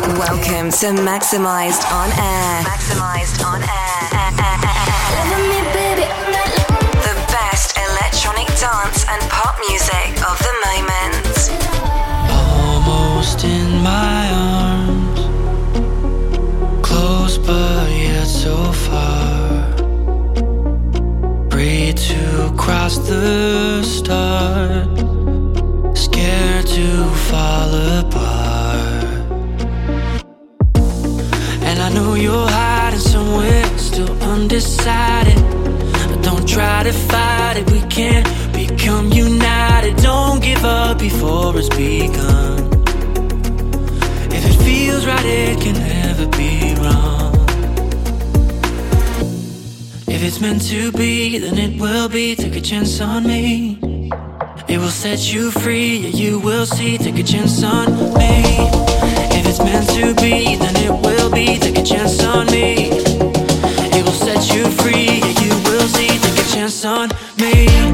Welcome to Maximized on Air. Maximized on Air. The best electronic dance and pop music of the moment. Almost in my arms, close but yet so far. Free to cross the start, undecided. But don't try to fight it, we can't become united. Don't give up before it's begun. If it feels right, it can never be wrong. If it's meant to be, then it will be. Take a chance on me. It will set you free, yeah, you will see. Take a chance on me. If it's meant to be, then it will be. Take a chance on me. Free, yeah, you will see. Take a chance on me.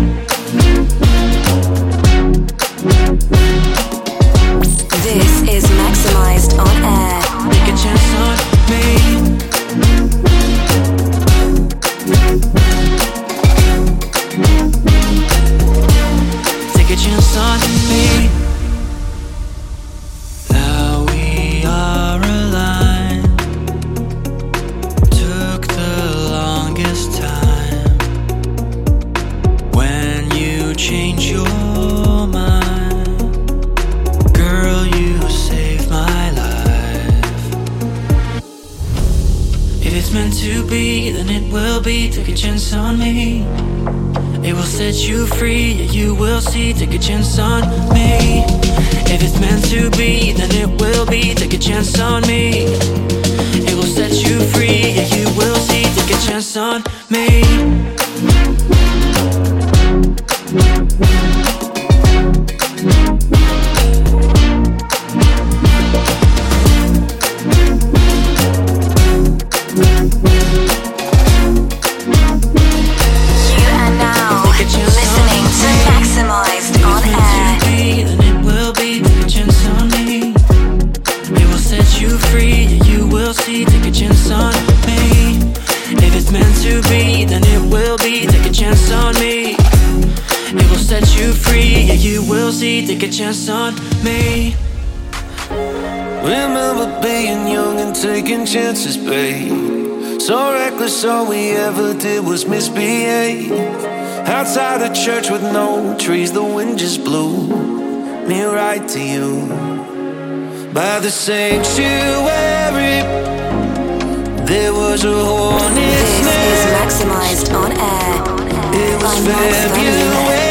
Free, yeah, you will see. Take a chance on me. If it's meant to be, then it will be. Take a chance on me. It will set you free, yeah, you will see. Take a chance on me. So all we ever did was misbehave. Outside the church with no trees, the wind just blew me right to you. By the sanctuary, there was a hornet's This is nest. Maximized on Air. It was February,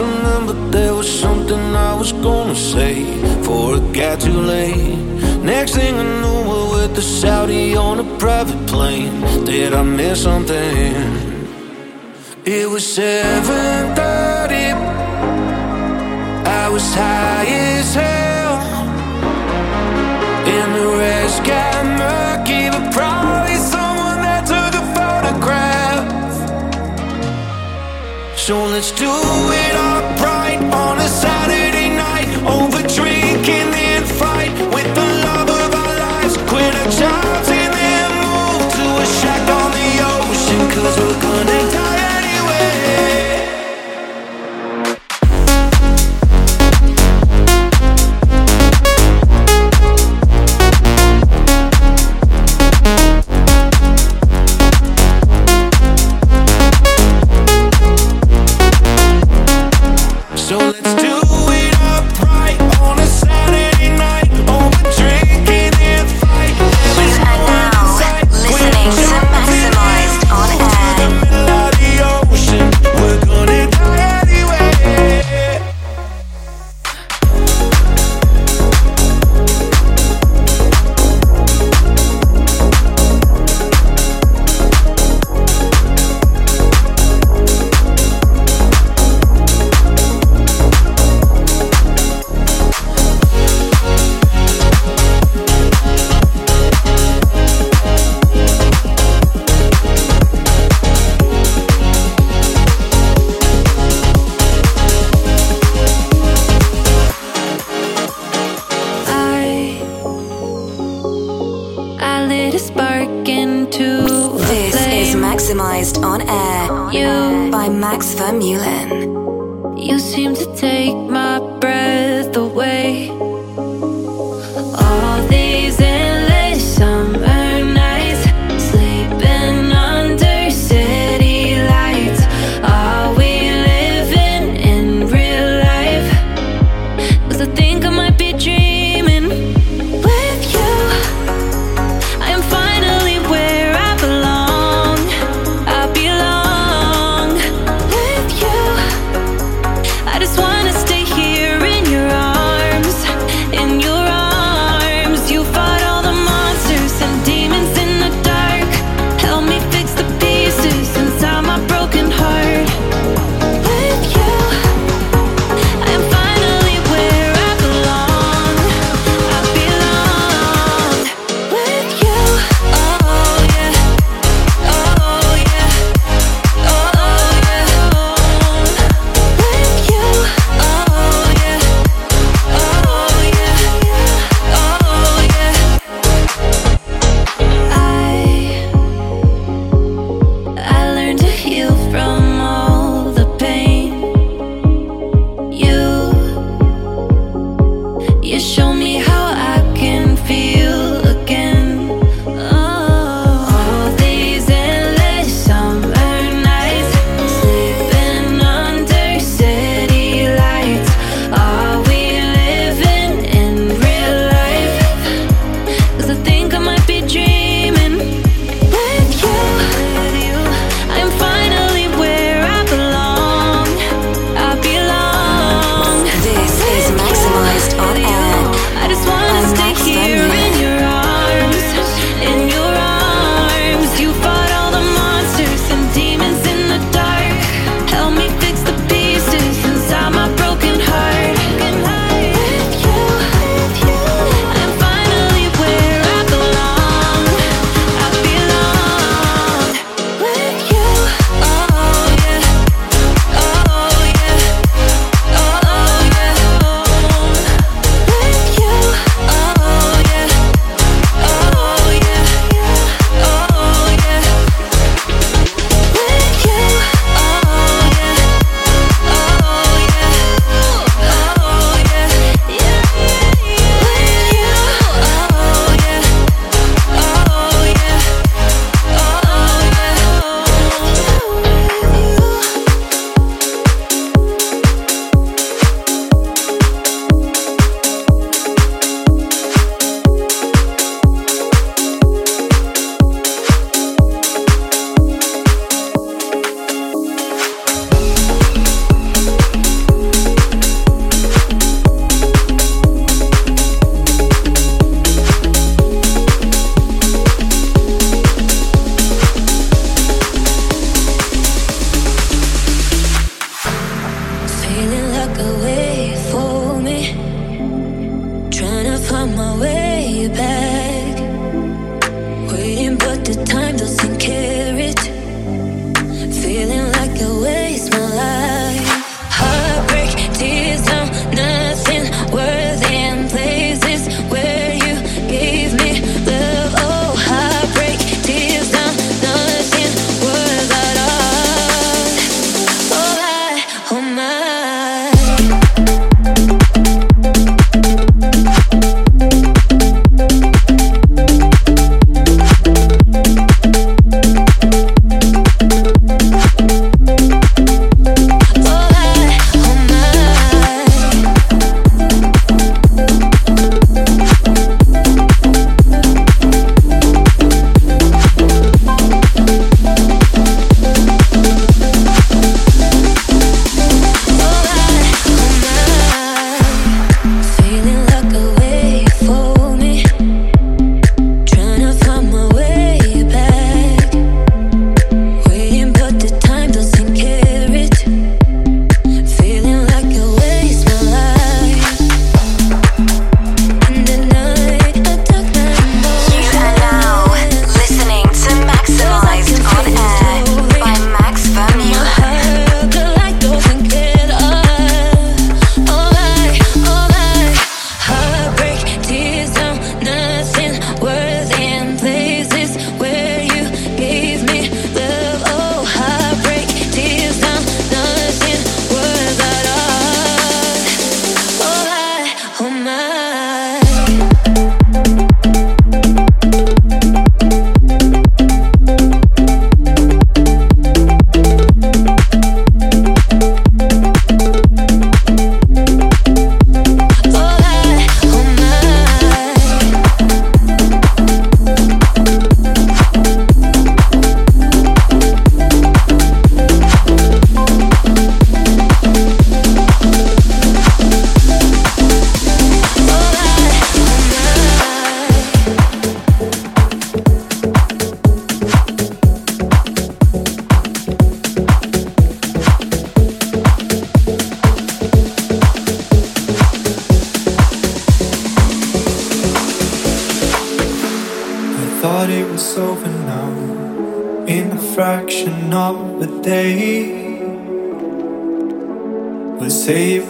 remember there was something I was gonna say before it got too late. Next thing I knew, we're with the Saudi on a private plane. Did I miss something? It was 7:30. I was high as hell, and the rest got murky, but probably someone that took a photograph. So let's do it a spark into This is Maximized on Air you, by Max Vermeulen. You seem to take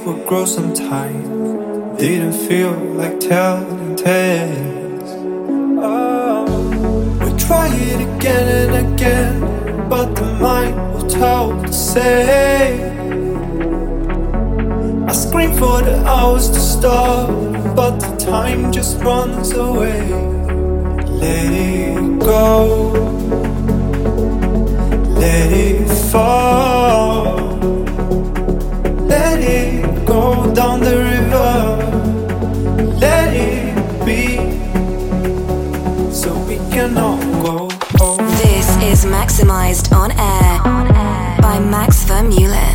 would grow some time. Didn't feel like telling tales. Oh, we try it again and again, but the mind will tell the same. I scream for the hours to stop, but the time just runs away. Let it go, let it fall, let it go down the river, let it be, so we can all go home. This is Maximized on Air by Max Vermeulen.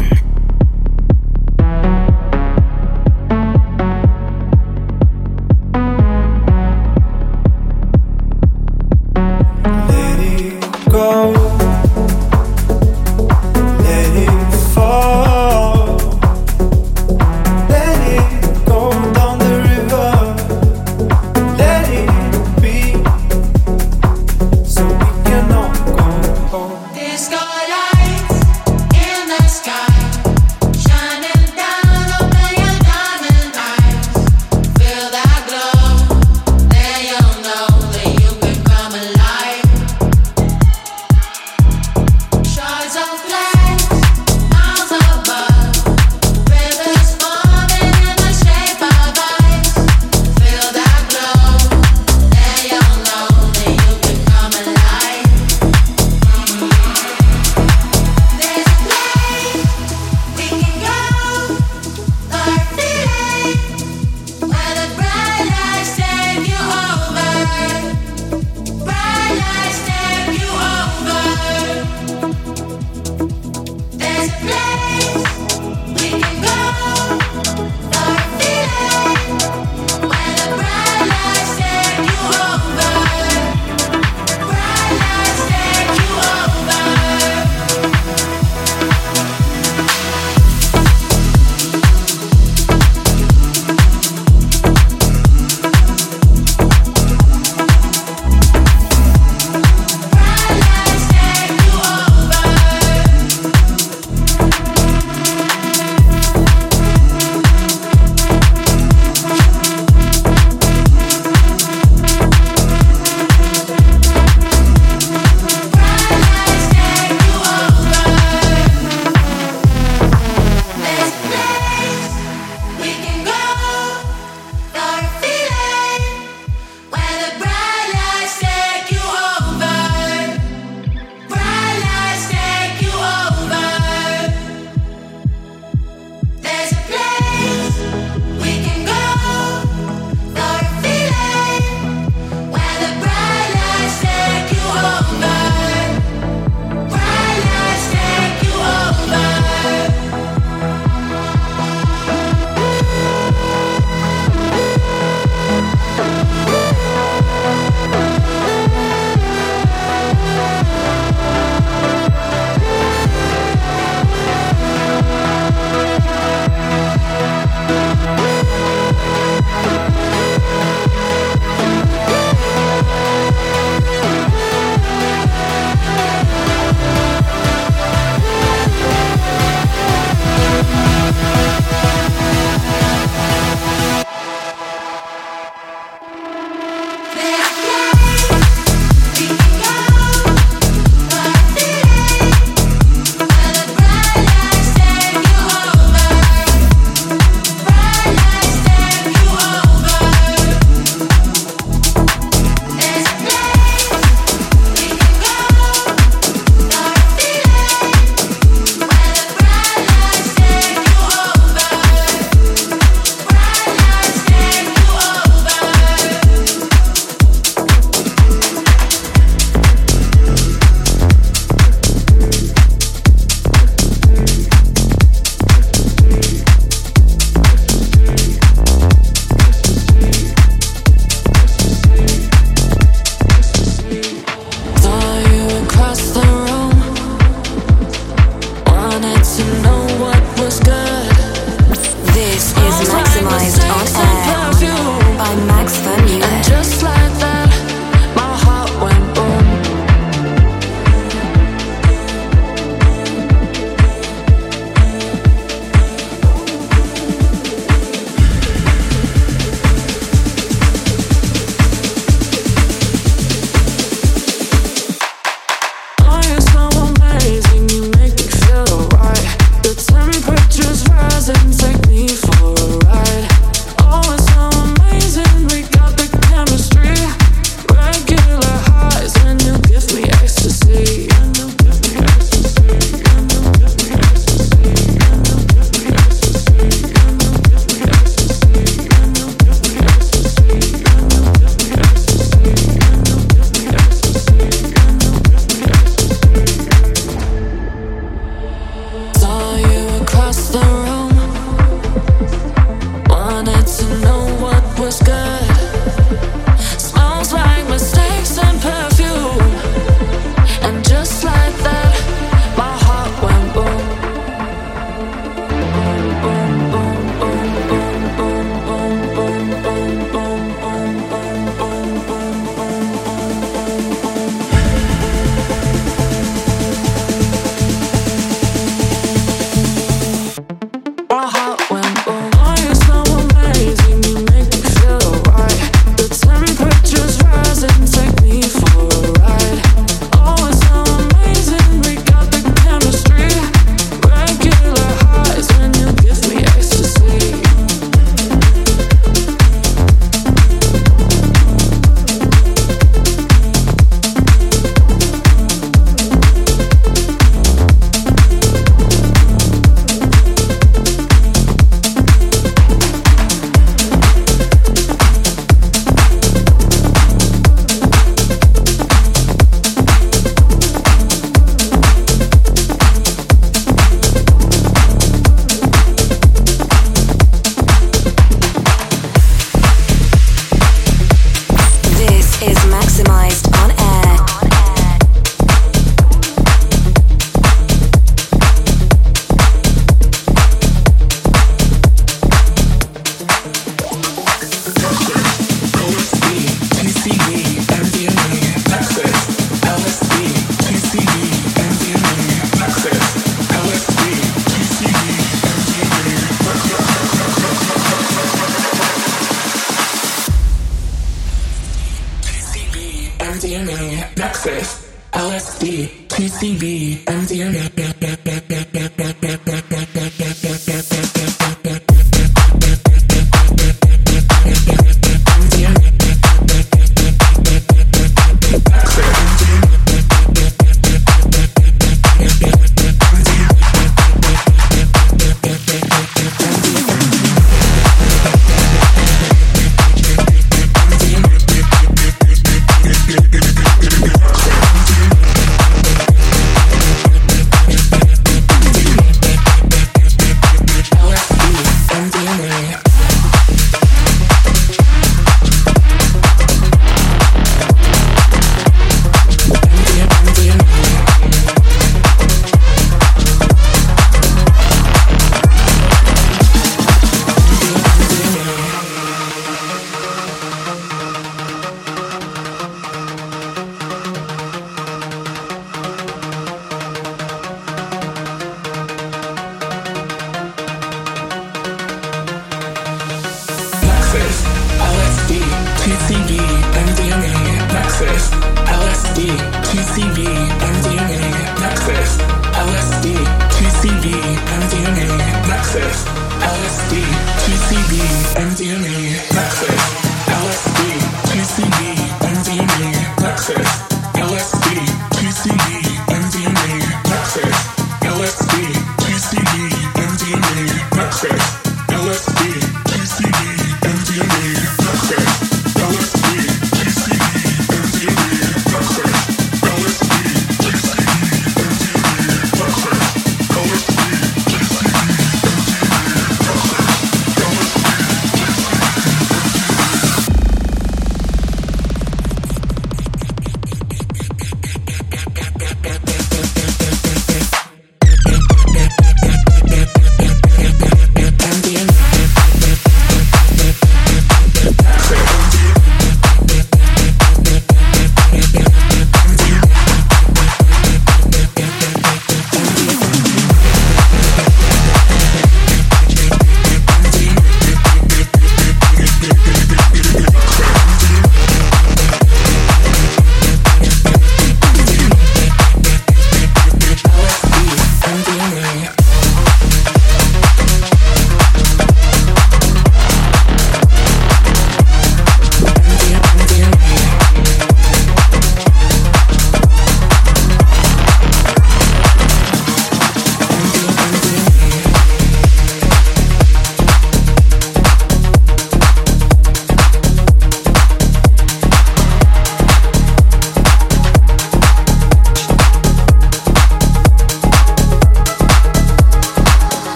with you.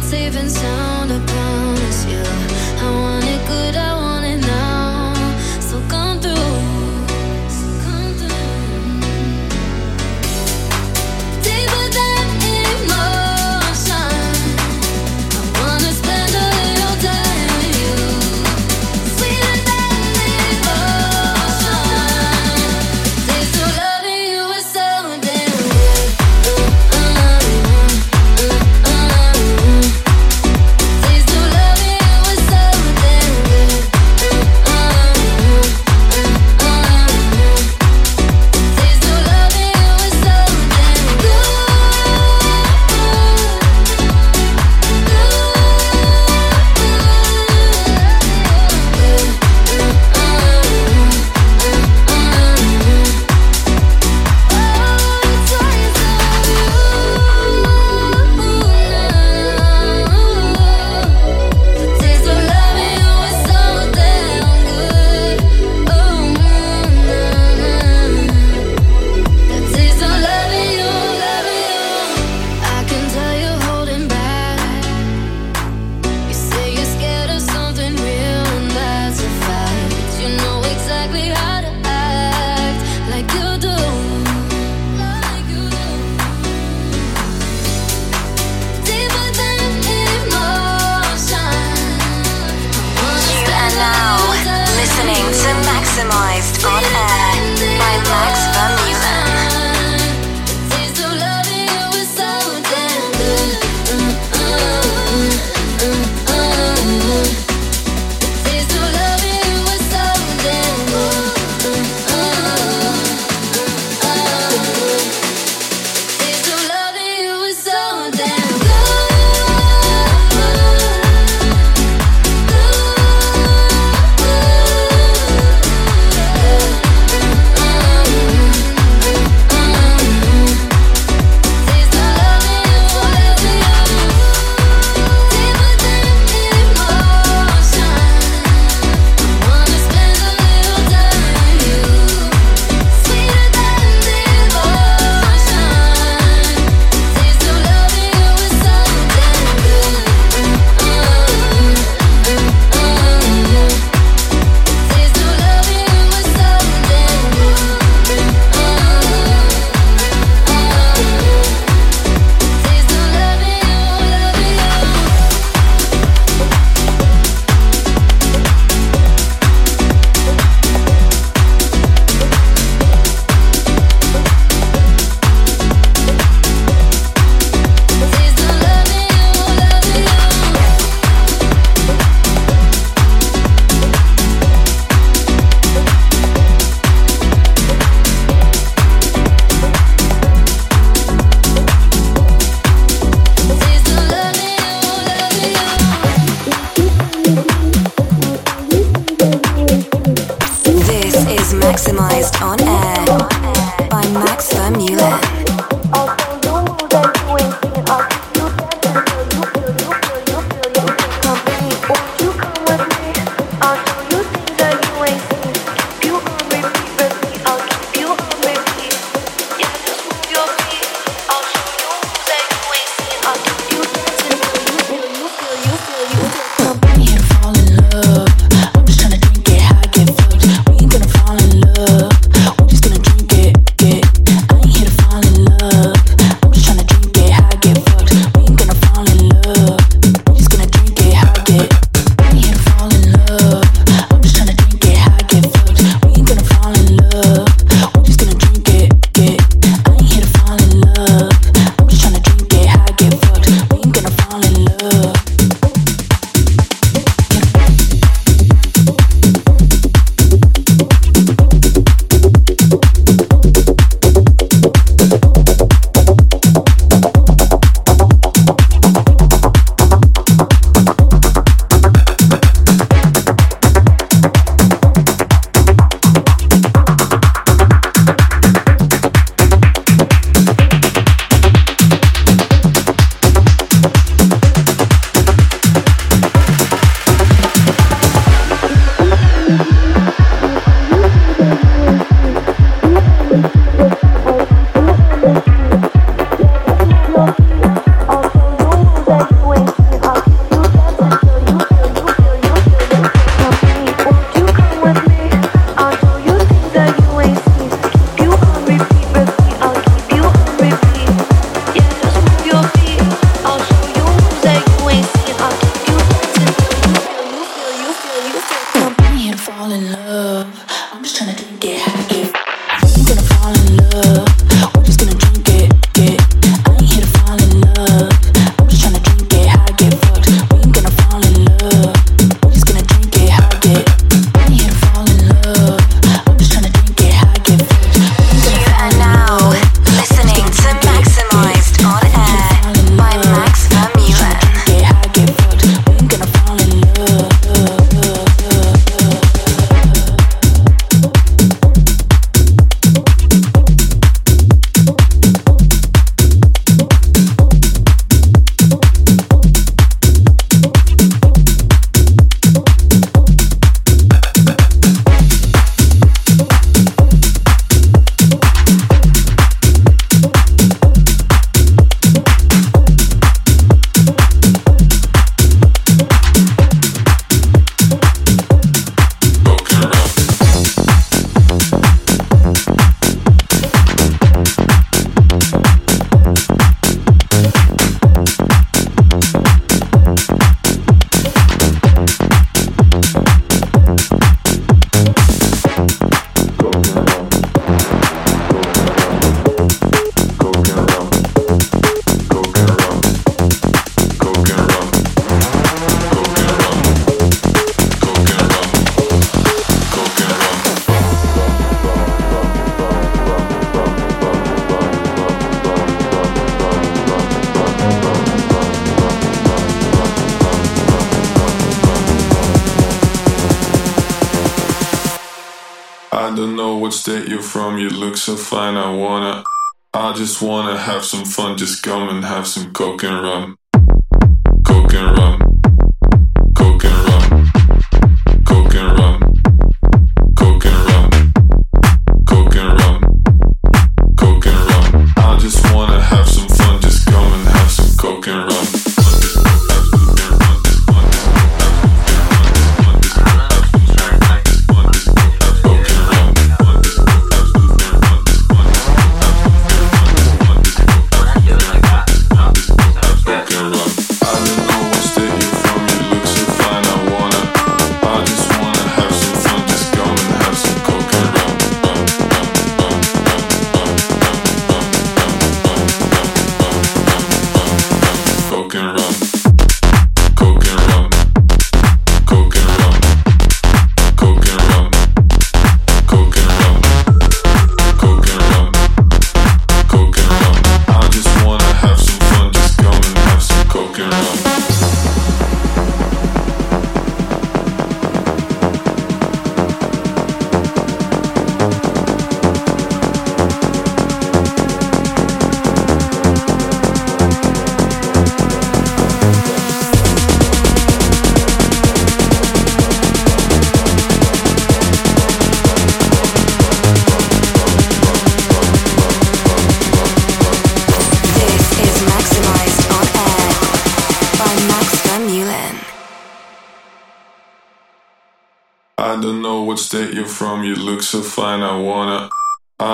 Our even sound. I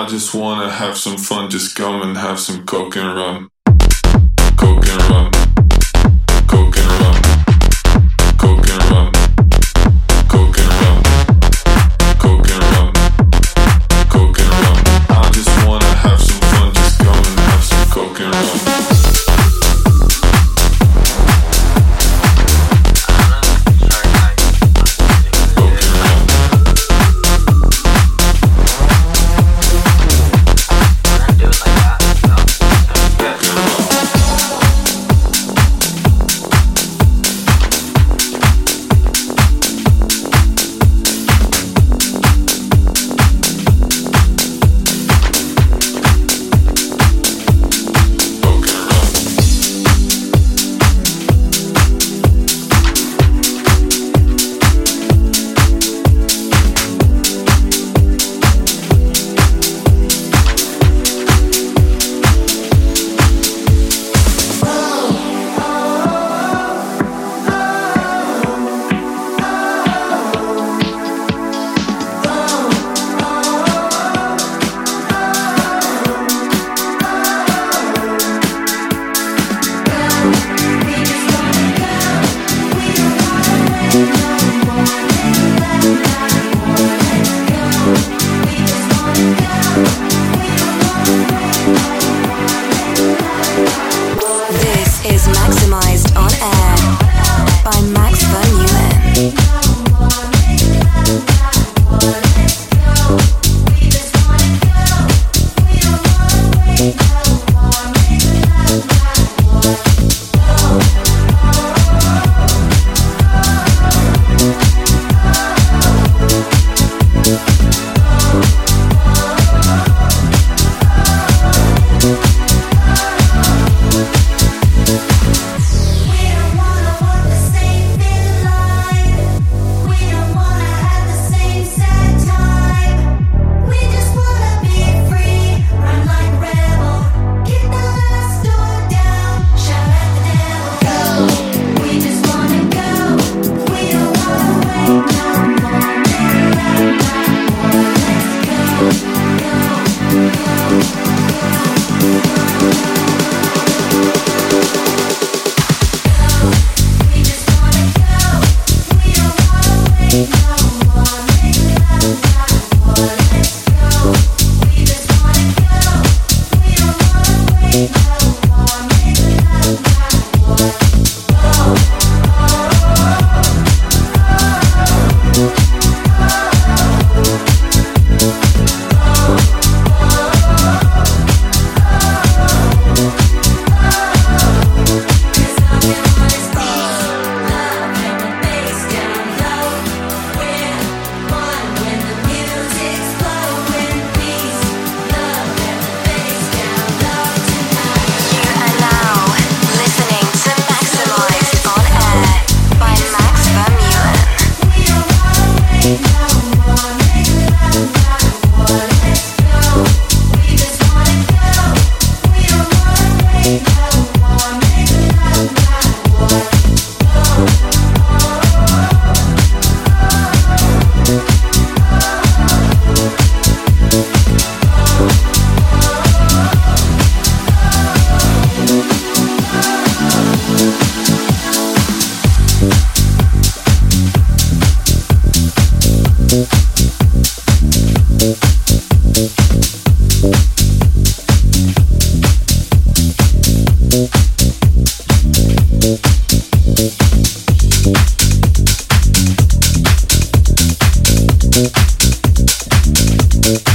I just want to have some fun, just come and have some coke and rum. Mm-hmm.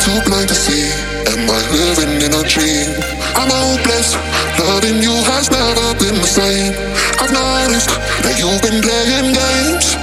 Too blind to see. Am I living in a dream? I'm hopeless. Loving you has never been the same. I've noticed that you've been playing games.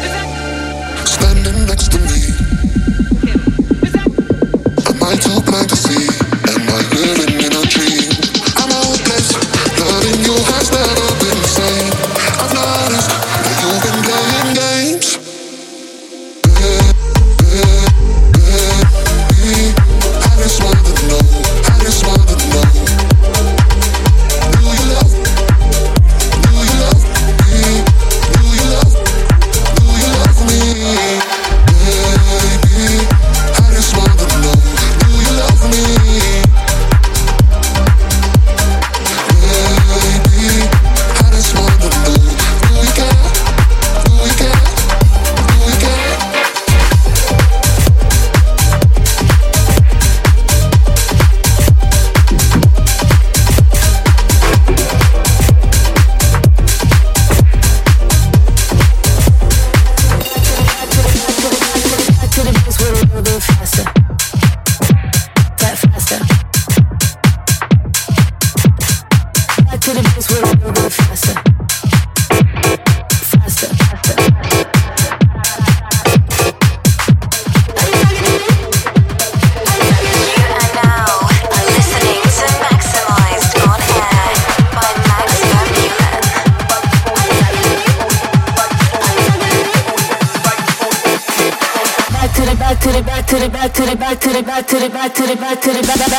to the back, back,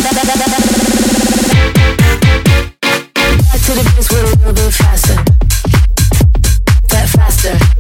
to the bass with a little bit faster, that faster.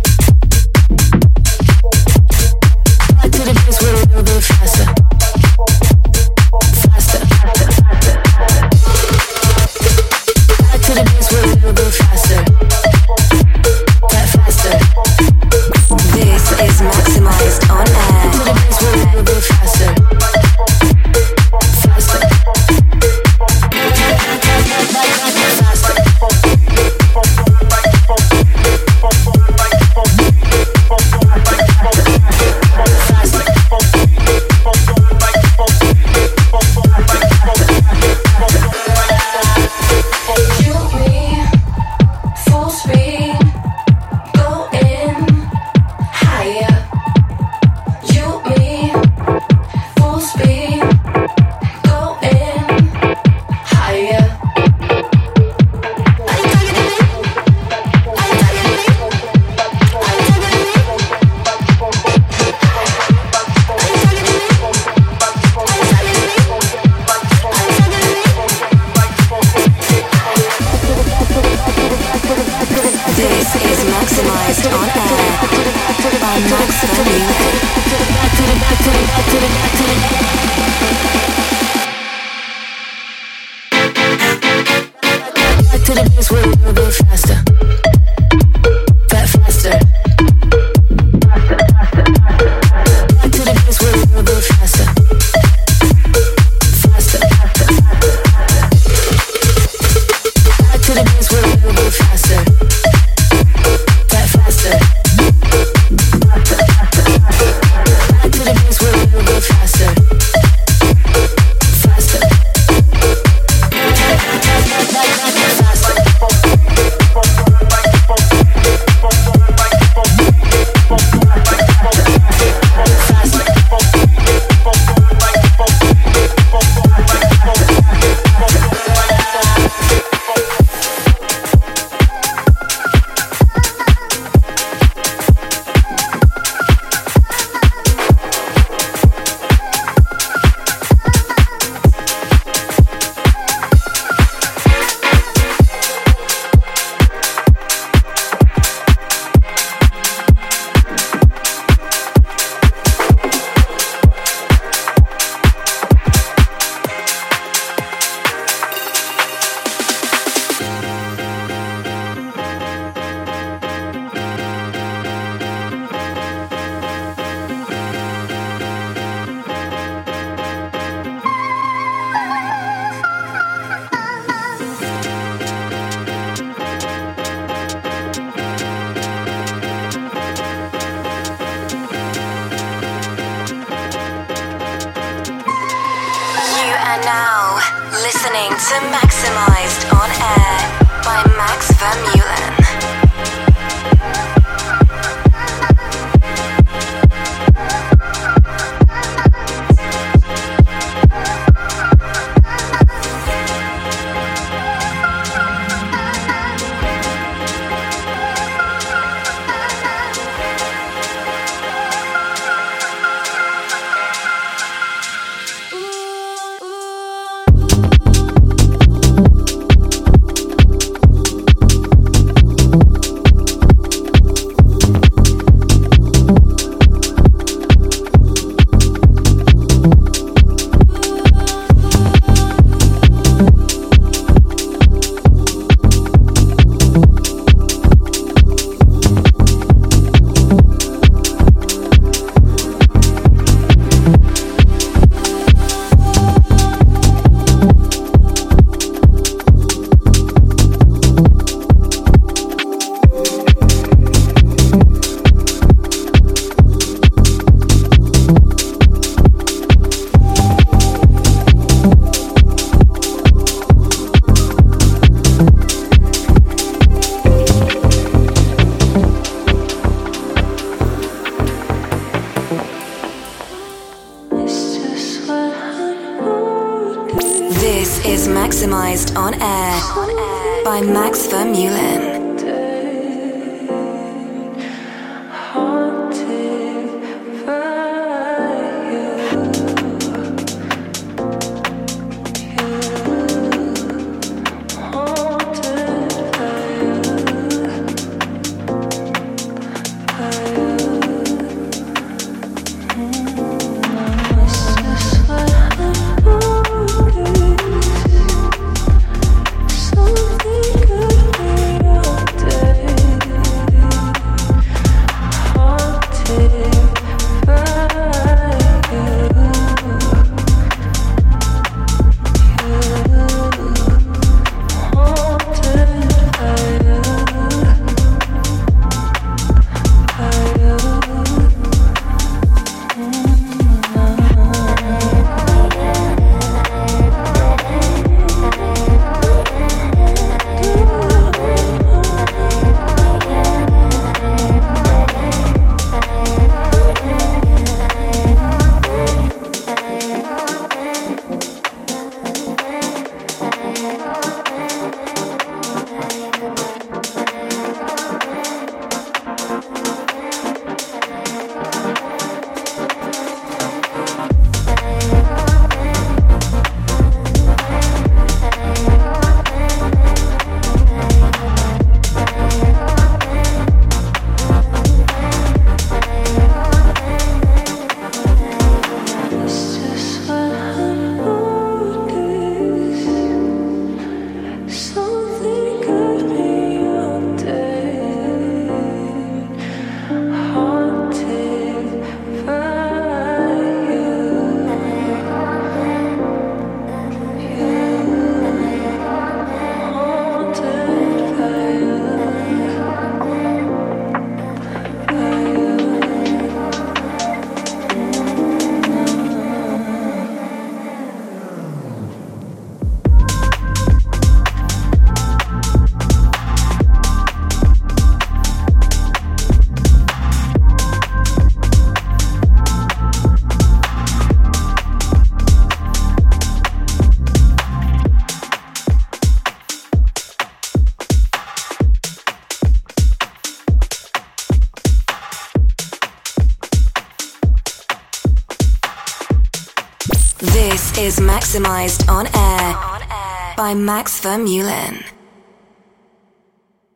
Maximized on Air by Max Vermeulen.